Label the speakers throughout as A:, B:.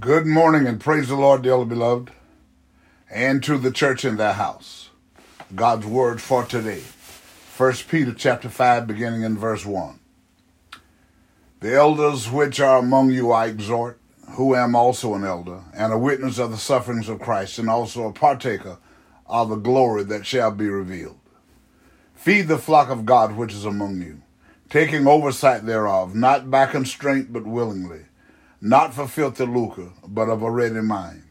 A: Good morning and praise the Lord, dearly beloved, and to the church in their house. God's word for today. 1 Peter chapter 5, beginning in verse 1. The elders which are among you I exhort, who am also an elder, and a witness of the sufferings of Christ, and also a partaker of the glory that shall be revealed. Feed the flock of God which is among you, taking oversight thereof, not by constraint, but willingly not for filthy lucre, but of a ready mind.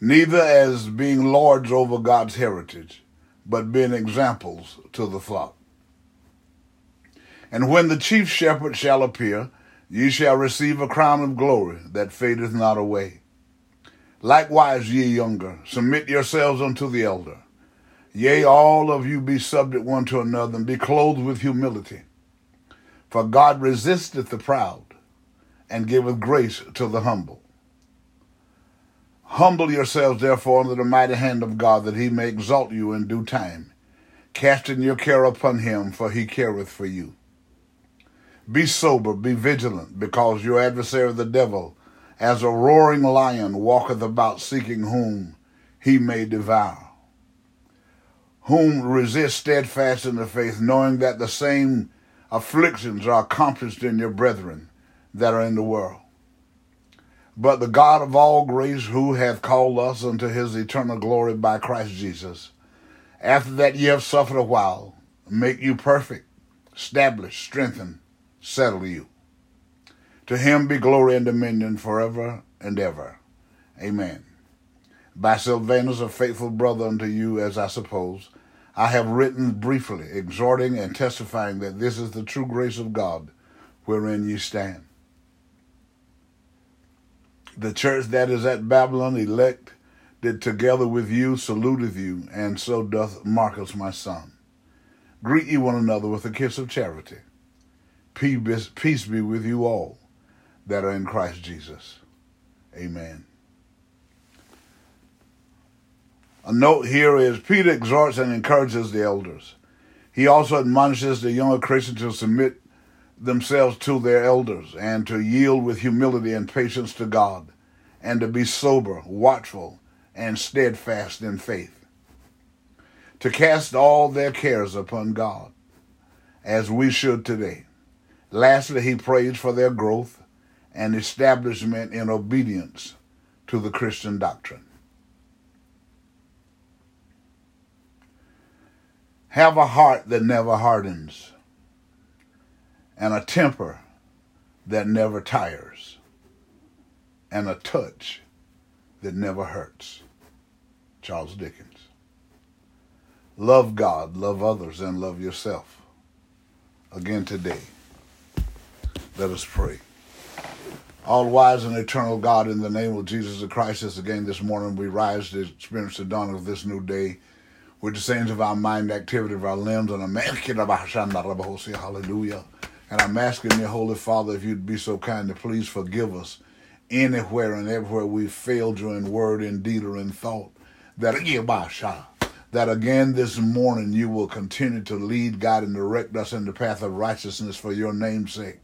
A: Neither as being lords over God's heritage, but being examples to the flock. And when the chief shepherd shall appear, ye shall receive a crown of glory that fadeth not away. Likewise, ye younger, submit yourselves unto the elder. Yea, all of you be subject one to another, and be clothed with humility. For God resisteth the proud and giveth grace to the humble. Humble yourselves, therefore, under the mighty hand of God, that he may exalt you in due time, casting your care upon him, for he careth for you. Be sober, be vigilant, because your adversary the devil, as a roaring lion, walketh about seeking whom he may devour. Whom resist steadfast in the faith, knowing that the same afflictions are accomplished in your brethren that are in the world. But the God of all grace, who hath called us unto his eternal glory by Christ Jesus, after that ye have suffered a while, make you perfect, establish, strengthen, settle you. To him be glory and dominion forever and ever. Amen. By Silvanus, a faithful brother unto you, as I suppose, I have written briefly, exhorting and testifying that this is the true grace of God wherein ye stand the church that is at Babylon elect that together with you saluteth you, and so doth Marcus my son. Greet ye one another with a kiss of charity. Peace be with you all that are in Christ Jesus. Amen. A note here is Peter exhorts and encourages the elders. He also admonishes the younger Christians to submit themselves to their elders and to yield with humility and patience to God and to be sober, watchful, and steadfast in faith. To cast all their cares upon God, as we should today. Lastly, he prays for their growth and establishment in obedience to the Christian doctrine. Have a heart that never hardens and a temper that never tires and a touch that never hurts. Charles Dickens. Love God, love others, and love yourself. Again today, let us pray. All wise and eternal God, in the name of Jesus Christ, as again this morning we rise to experience the dawn of this new day with the sayings of our mind, activity of our limbs, and a hallelujah. And I'm asking you, Holy Father, if you'd be so kind to please forgive us anywhere and everywhere we failed you in word, in deed, or in thought. That that again this morning you will continue to lead, God, and direct us in the path of righteousness for your name's sake.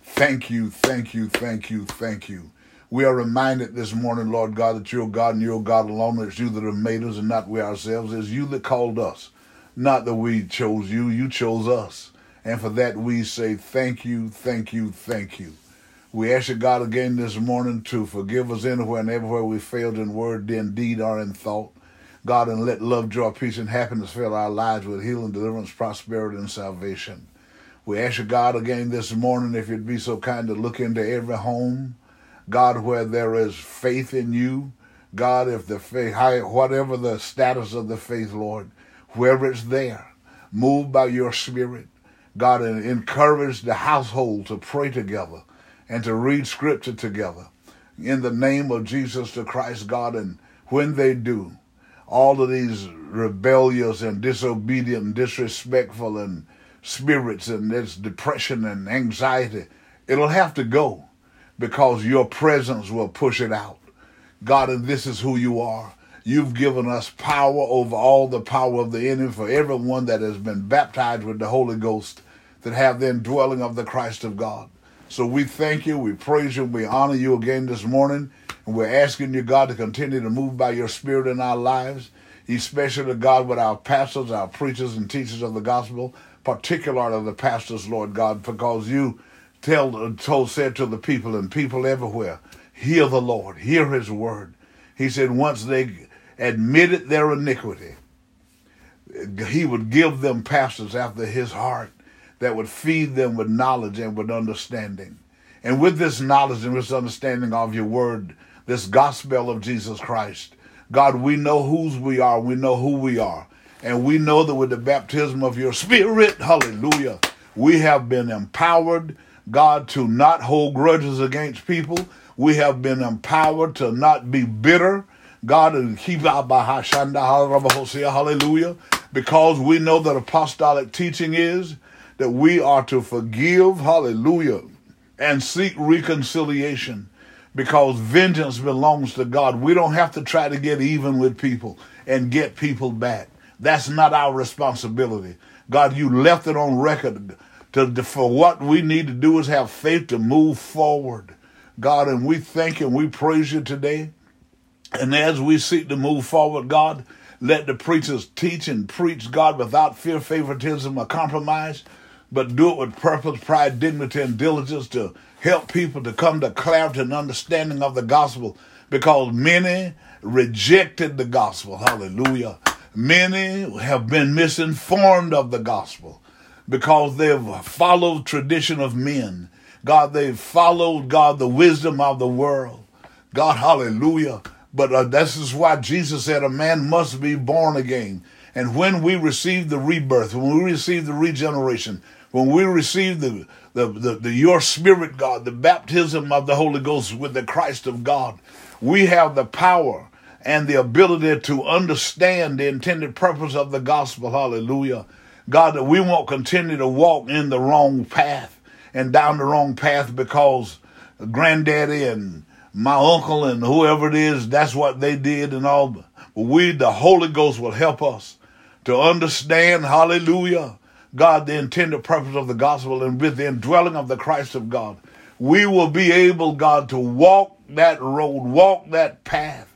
A: Thank you, thank you, thank you, thank you. We are reminded this morning, Lord God, that you're God and you're God alone. It's you that have made us and not we ourselves. It's you that called us. Not that we chose you, you chose us. And for that we say thank you, thank you, thank you. We ask you, God, again this morning to forgive us anywhere and everywhere we failed in word, in deed, or in thought. God, and let love, joy, peace, and happiness fill our lives with healing, deliverance, prosperity, and salvation. We ask you, God, again this morning, if you'd be so kind to look into every home, God, where there is faith in you. God, if the faith, whatever the status of the faith, Lord, wherever it's there, move by your spirit. God, and encourage the household to pray together and to read scripture together in the name of Jesus the Christ, God. And when they do, all of these rebellious and disobedient and disrespectful and spirits and this depression and anxiety, it'll have to go because your presence will push it out. God, and this is who you are. You've given us power over all the power of the enemy for everyone that has been baptized with the Holy Ghost that have the indwelling of the Christ of God. So we thank you, we praise you, we honor you again this morning. And we're asking you, God, to continue to move by your spirit in our lives, especially, God, with our pastors, our preachers, and teachers of the gospel, particularly the pastors, Lord God, because you tell, told, said to the people and people everywhere, hear the Lord, hear his word. He said, once they admitted their iniquity, he would give them pastors after his heart that would feed them with knowledge and with understanding. And with this knowledge and this understanding of your word, this gospel of Jesus Christ, God, we know whose we are, we know who we are. And we know that with the baptism of your spirit, hallelujah, we have been empowered, God, to not hold grudges against people. We have been empowered to not be bitter. God, hallelujah, because we know that apostolic teaching is that we are to forgive, hallelujah, and seek reconciliation because vengeance belongs to God. We don't have to try to get even with people and get people back. That's not our responsibility. God, you left it on record to, for what we need to do is have faith to move forward. God, and we thank you and we praise you today. And as we seek to move forward, God, let the preachers teach and preach, God, without fear, favoritism, or compromise, but do it with purpose, pride, dignity, and diligence to help people to come to clarity and understanding of the gospel because many rejected the gospel. Hallelujah. Many have been misinformed of the gospel because they've followed tradition of men. God, they've followed, God, the wisdom of the world. God, hallelujah. But uh, this is why Jesus said a man must be born again. And when we receive the rebirth, when we receive the regeneration, when we receive the, the, the, the, your spirit, God, the baptism of the Holy Ghost with the Christ of God, we have the power and the ability to understand the intended purpose of the gospel. Hallelujah. God, that we won't continue to walk in the wrong path and down the wrong path because granddaddy and my uncle and whoever it is, that's what they did and all. But we, the Holy Ghost, will help us to understand, hallelujah, God, the intended purpose of the gospel and with the indwelling of the Christ of God, we will be able, God, to walk that road, walk that path,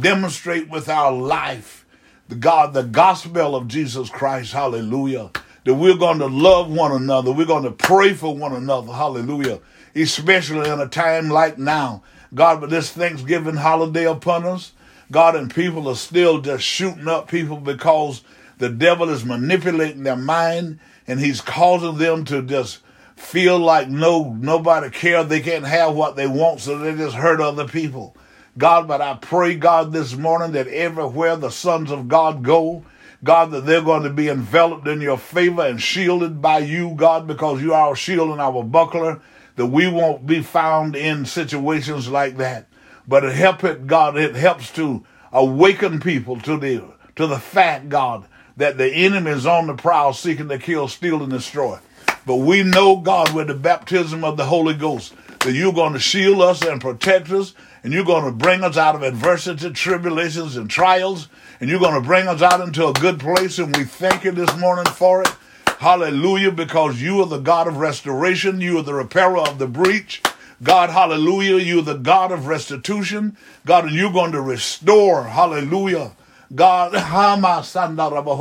A: demonstrate with our life, the God, the gospel of Jesus Christ, hallelujah, that we're going to love one another, we're going to pray for one another, hallelujah, especially in a time like now. God, with this Thanksgiving holiday upon us, God, and people are still just shooting up people because the devil is manipulating their mind and he's causing them to just feel like no nobody cares they can't have what they want so they just hurt other people. God but i pray god this morning that everywhere the sons of god go god that they're going to be enveloped in your favor and shielded by you god because you are our shield and our buckler that we won't be found in situations like that but it help it god it helps to awaken people to the to the fact god that the enemy is on the prowl seeking to kill, steal, and destroy. But we know, God, with the baptism of the Holy Ghost, that you're going to shield us and protect us, and you're going to bring us out of adversity, tribulations, and trials, and you're going to bring us out into a good place. And we thank you this morning for it. Hallelujah, because you are the God of restoration, you are the repairer of the breach. God, hallelujah, you are the God of restitution. God, and you're going to restore, hallelujah, God, hallelujah.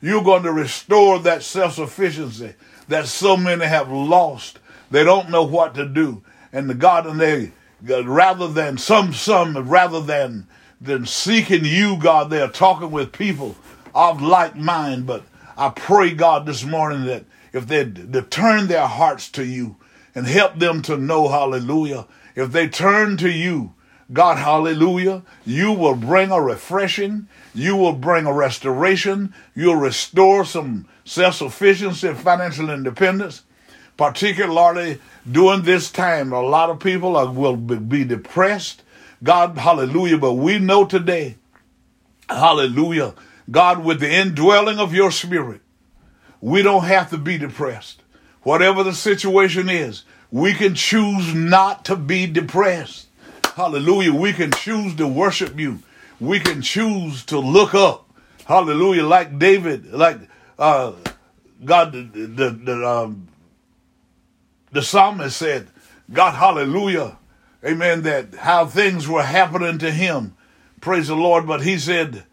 A: You're going to restore that self sufficiency that so many have lost. They don't know what to do. And the God, and they, uh, rather than some, some, rather than, than seeking you, God, they're talking with people of like mind. But I pray, God, this morning that if they, turn their hearts to you and help them to know, hallelujah, if they turn to you, God, hallelujah, you will bring a refreshing, you will bring a restoration, you'll restore some self sufficiency and financial independence, particularly during this time. A lot of people are, will be depressed. God, hallelujah, but we know today, hallelujah, God, with the indwelling of your spirit, we don't have to be depressed. Whatever the situation is, we can choose not to be depressed. Hallelujah. We can choose to worship you. We can choose to look up. Hallelujah. Like David, like uh, God, the, the, the, um, the psalmist said, God, hallelujah. amen, that how things were happening to him. Praise the Lord. But he said,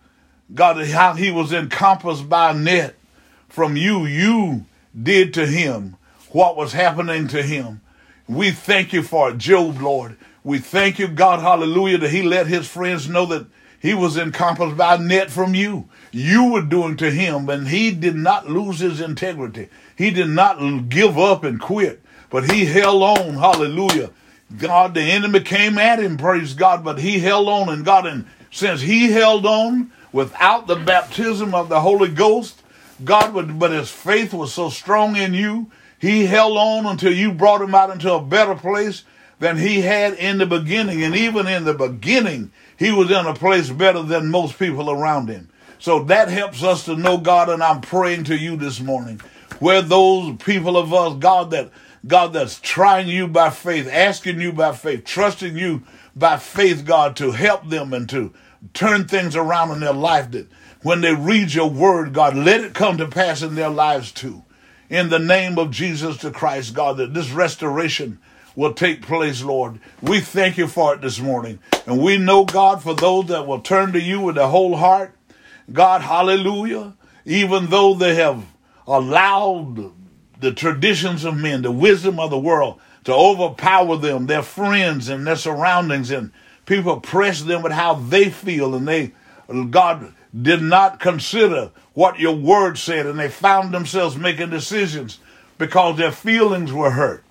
A: God, how he was encompassed by a net from you. You did to him what was happening to him. We thank you for it, Job, Lord. We thank you, God, hallelujah, that he let his friends know that he was encompassed by a net from you. You were doing to him, and he did not lose his integrity. He did not give up and quit, but he held on, hallelujah. God, the enemy came at him, praise God, but he held on, and God, and since he held on without the baptism of the Holy Ghost, God would, but his faith was so strong in you, he held on until you brought him out into a better place than he had in the beginning. And even in the beginning, he was in a place better than most people around him. So that helps us to know God, and I'm praying to you this morning. Where those people of us, God, that God that's trying you by faith, asking you by faith, trusting you by faith, God, to help them and to turn things around in their life that when they read your word, God, let it come to pass in their lives too in the name of Jesus the Christ, God, that this restoration will take place, Lord. We thank you for it this morning. And we know, God, for those that will turn to you with their whole heart, God, hallelujah, even though they have allowed the traditions of men, the wisdom of the world to overpower them, their friends and their surroundings, and people press them with how they feel, and they, God, did not consider what your word said, and they found themselves making decisions because their feelings were hurt.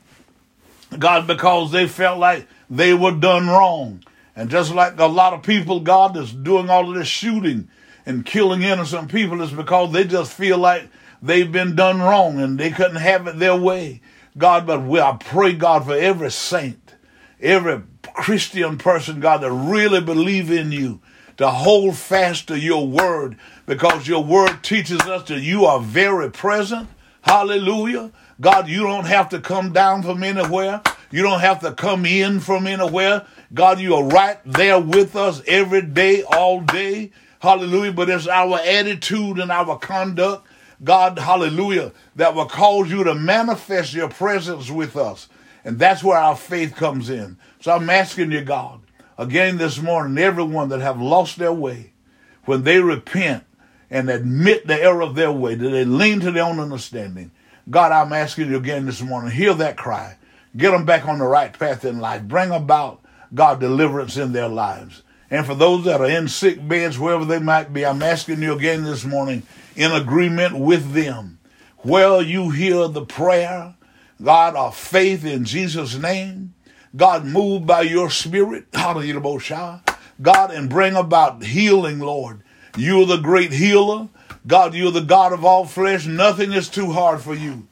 A: God, because they felt like they were done wrong. And just like a lot of people, God, that's doing all of this shooting and killing innocent people is because they just feel like they've been done wrong and they couldn't have it their way. God, but we, I pray, God, for every saint, every Christian person, God, that really believe in you, to hold fast to your word because your word teaches us that you are very present. Hallelujah. God, you don't have to come down from anywhere. You don't have to come in from anywhere. God, you are right there with us every day, all day. Hallelujah. But it's our attitude and our conduct, God, hallelujah, that will cause you to manifest your presence with us. And that's where our faith comes in. So I'm asking you, God, again this morning, everyone that have lost their way, when they repent and admit the error of their way, that they lean to their own understanding. God, I'm asking you again this morning, hear that cry. Get them back on the right path in life. Bring about, God, deliverance in their lives. And for those that are in sick beds, wherever they might be, I'm asking you again this morning, in agreement with them, where you hear the prayer, God, of faith in Jesus' name, God, move by your spirit, hallelujah, God, and bring about healing, Lord. You are the great healer. God, you're the God of all flesh. Nothing is too hard for you.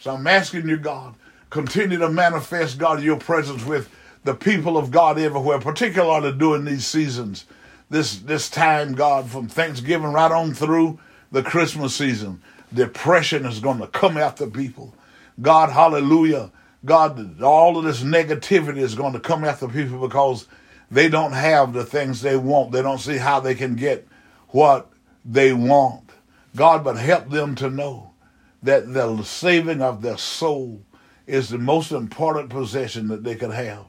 A: So I'm asking you, God, continue to manifest, God, your presence with the people of God everywhere, particularly during these seasons. This this time, God, from Thanksgiving right on through the Christmas season. Depression is going to come after people. God, hallelujah. God, all of this negativity is going to come after people because they don't have the things they want. They don't see how they can get what they want. God, but help them to know that the saving of their soul is the most important possession that they could have.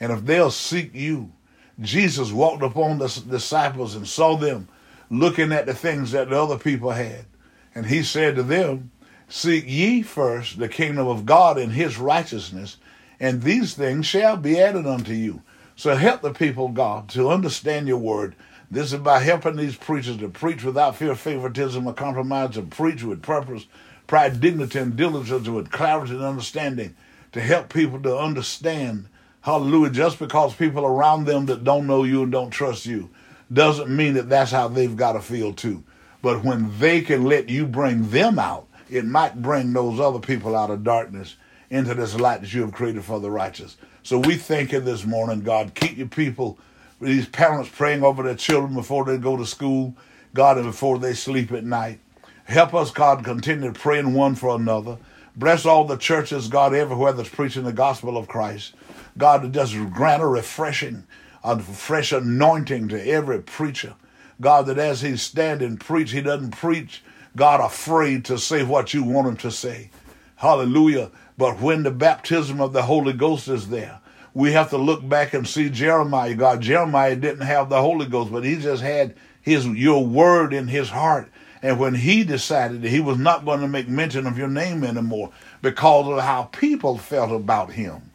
A: And if they'll seek you, Jesus walked upon the disciples and saw them looking at the things that the other people had. And he said to them, Seek ye first the kingdom of God and his righteousness, and these things shall be added unto you. So help the people, God, to understand your word. This is by helping these preachers to preach without fear, favoritism, or compromise, to preach with purpose, pride, dignity, and diligence, with clarity and understanding, to help people to understand, hallelujah, just because people around them that don't know you and don't trust you doesn't mean that that's how they've got to feel too. But when they can let you bring them out, it might bring those other people out of darkness into this light that you have created for the righteous. So we thank you this morning, God. Keep your people, these parents praying over their children before they go to school, God, and before they sleep at night. Help us, God, continue to praying one for another. Bless all the churches, God, everywhere that's preaching the gospel of Christ. God, just grant a refreshing, a fresh anointing to every preacher. God, that as he stand and preach, he doesn't preach God afraid to say what you want him to say. Hallelujah. But when the baptism of the Holy Ghost is there, we have to look back and see Jeremiah. God, Jeremiah didn't have the Holy Ghost, but he just had his your word in his heart. And when he decided that he was not going to make mention of your name anymore because of how people felt about him.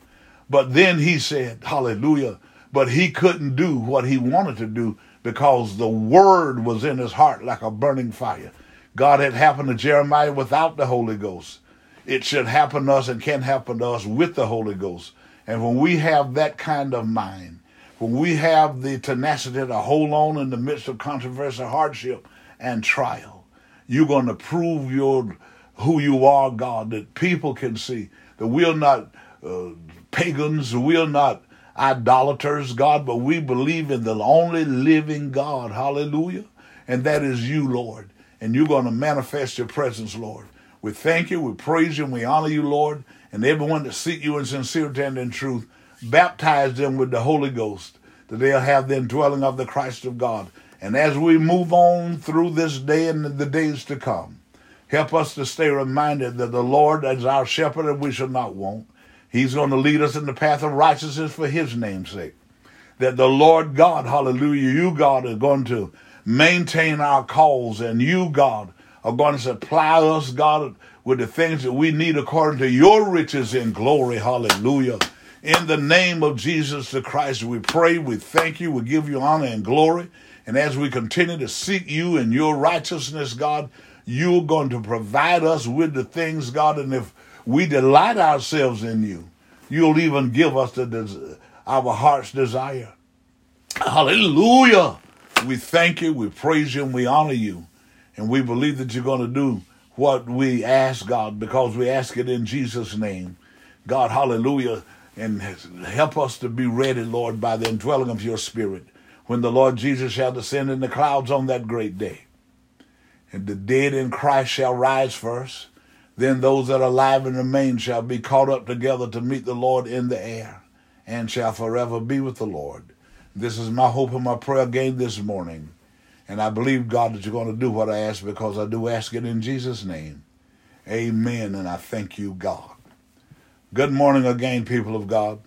A: But then he said, Hallelujah. But he couldn't do what he wanted to do because the word was in his heart like a burning fire. God had happened to Jeremiah without the Holy Ghost. It should happen to us and can happen to us with the Holy Ghost. And when we have that kind of mind, when we have the tenacity to hold on in the midst of controversy, hardship, and trial, you're going to prove your who you are, God, that people can see that we're not uh, pagans, we're not idolaters, God, but we believe in the only living God. Hallelujah. And that is you, Lord. And you're going to manifest your presence, Lord. We thank you, we praise you, and we honor you, Lord and everyone that seek you in sincerity and in truth, baptize them with the Holy Ghost, that they'll have the indwelling of the Christ of God. And as we move on through this day and the days to come, help us to stay reminded that the Lord is our shepherd and we shall not want. He's going to lead us in the path of righteousness for his name's sake. That the Lord God, hallelujah, you God are going to maintain our cause and you God are going to supply us, God, with the things that we need according to your riches in glory. Hallelujah. In the name of Jesus the Christ, we pray, we thank you, we give you honor and glory. And as we continue to seek you in your righteousness, God, you're going to provide us with the things, God. And if we delight ourselves in you, you'll even give us the our heart's desire. Hallelujah. We thank you, we praise you, and we honor you. And we believe that you're going to do what we ask God because we ask it in Jesus' name. God, hallelujah. And help us to be ready, Lord, by the indwelling of your Spirit when the Lord Jesus shall descend in the clouds on that great day. And the dead in Christ shall rise first. Then those that are alive and remain shall be caught up together to meet the Lord in the air and shall forever be with the Lord. This is my hope and my prayer again this morning. And I believe, God, that you're going to do what I ask because I do ask it in Jesus' name. Amen. And I thank you, God. Good morning again, people of God.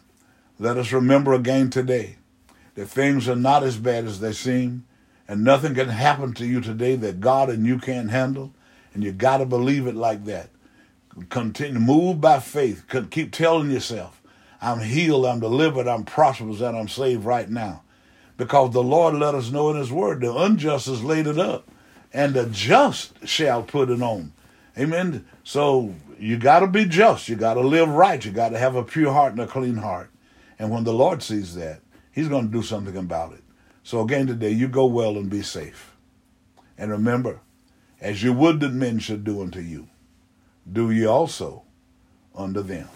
A: Let us remember again today that things are not as bad as they seem, and nothing can happen to you today that God and you can't handle. And you got to believe it like that. Continue, move by faith. Keep telling yourself, I'm healed, I'm delivered, I'm prosperous, and I'm saved right now because the Lord let us know in His Word the unjust has laid it up, and the just shall put it on. Amen. So you got to be just. You got to live right. You got to have a pure heart and a clean heart. And when the Lord sees that, He's going to do something about it. So again today, you go well and be safe. And remember, as you would that men should do unto you, do ye also unto them.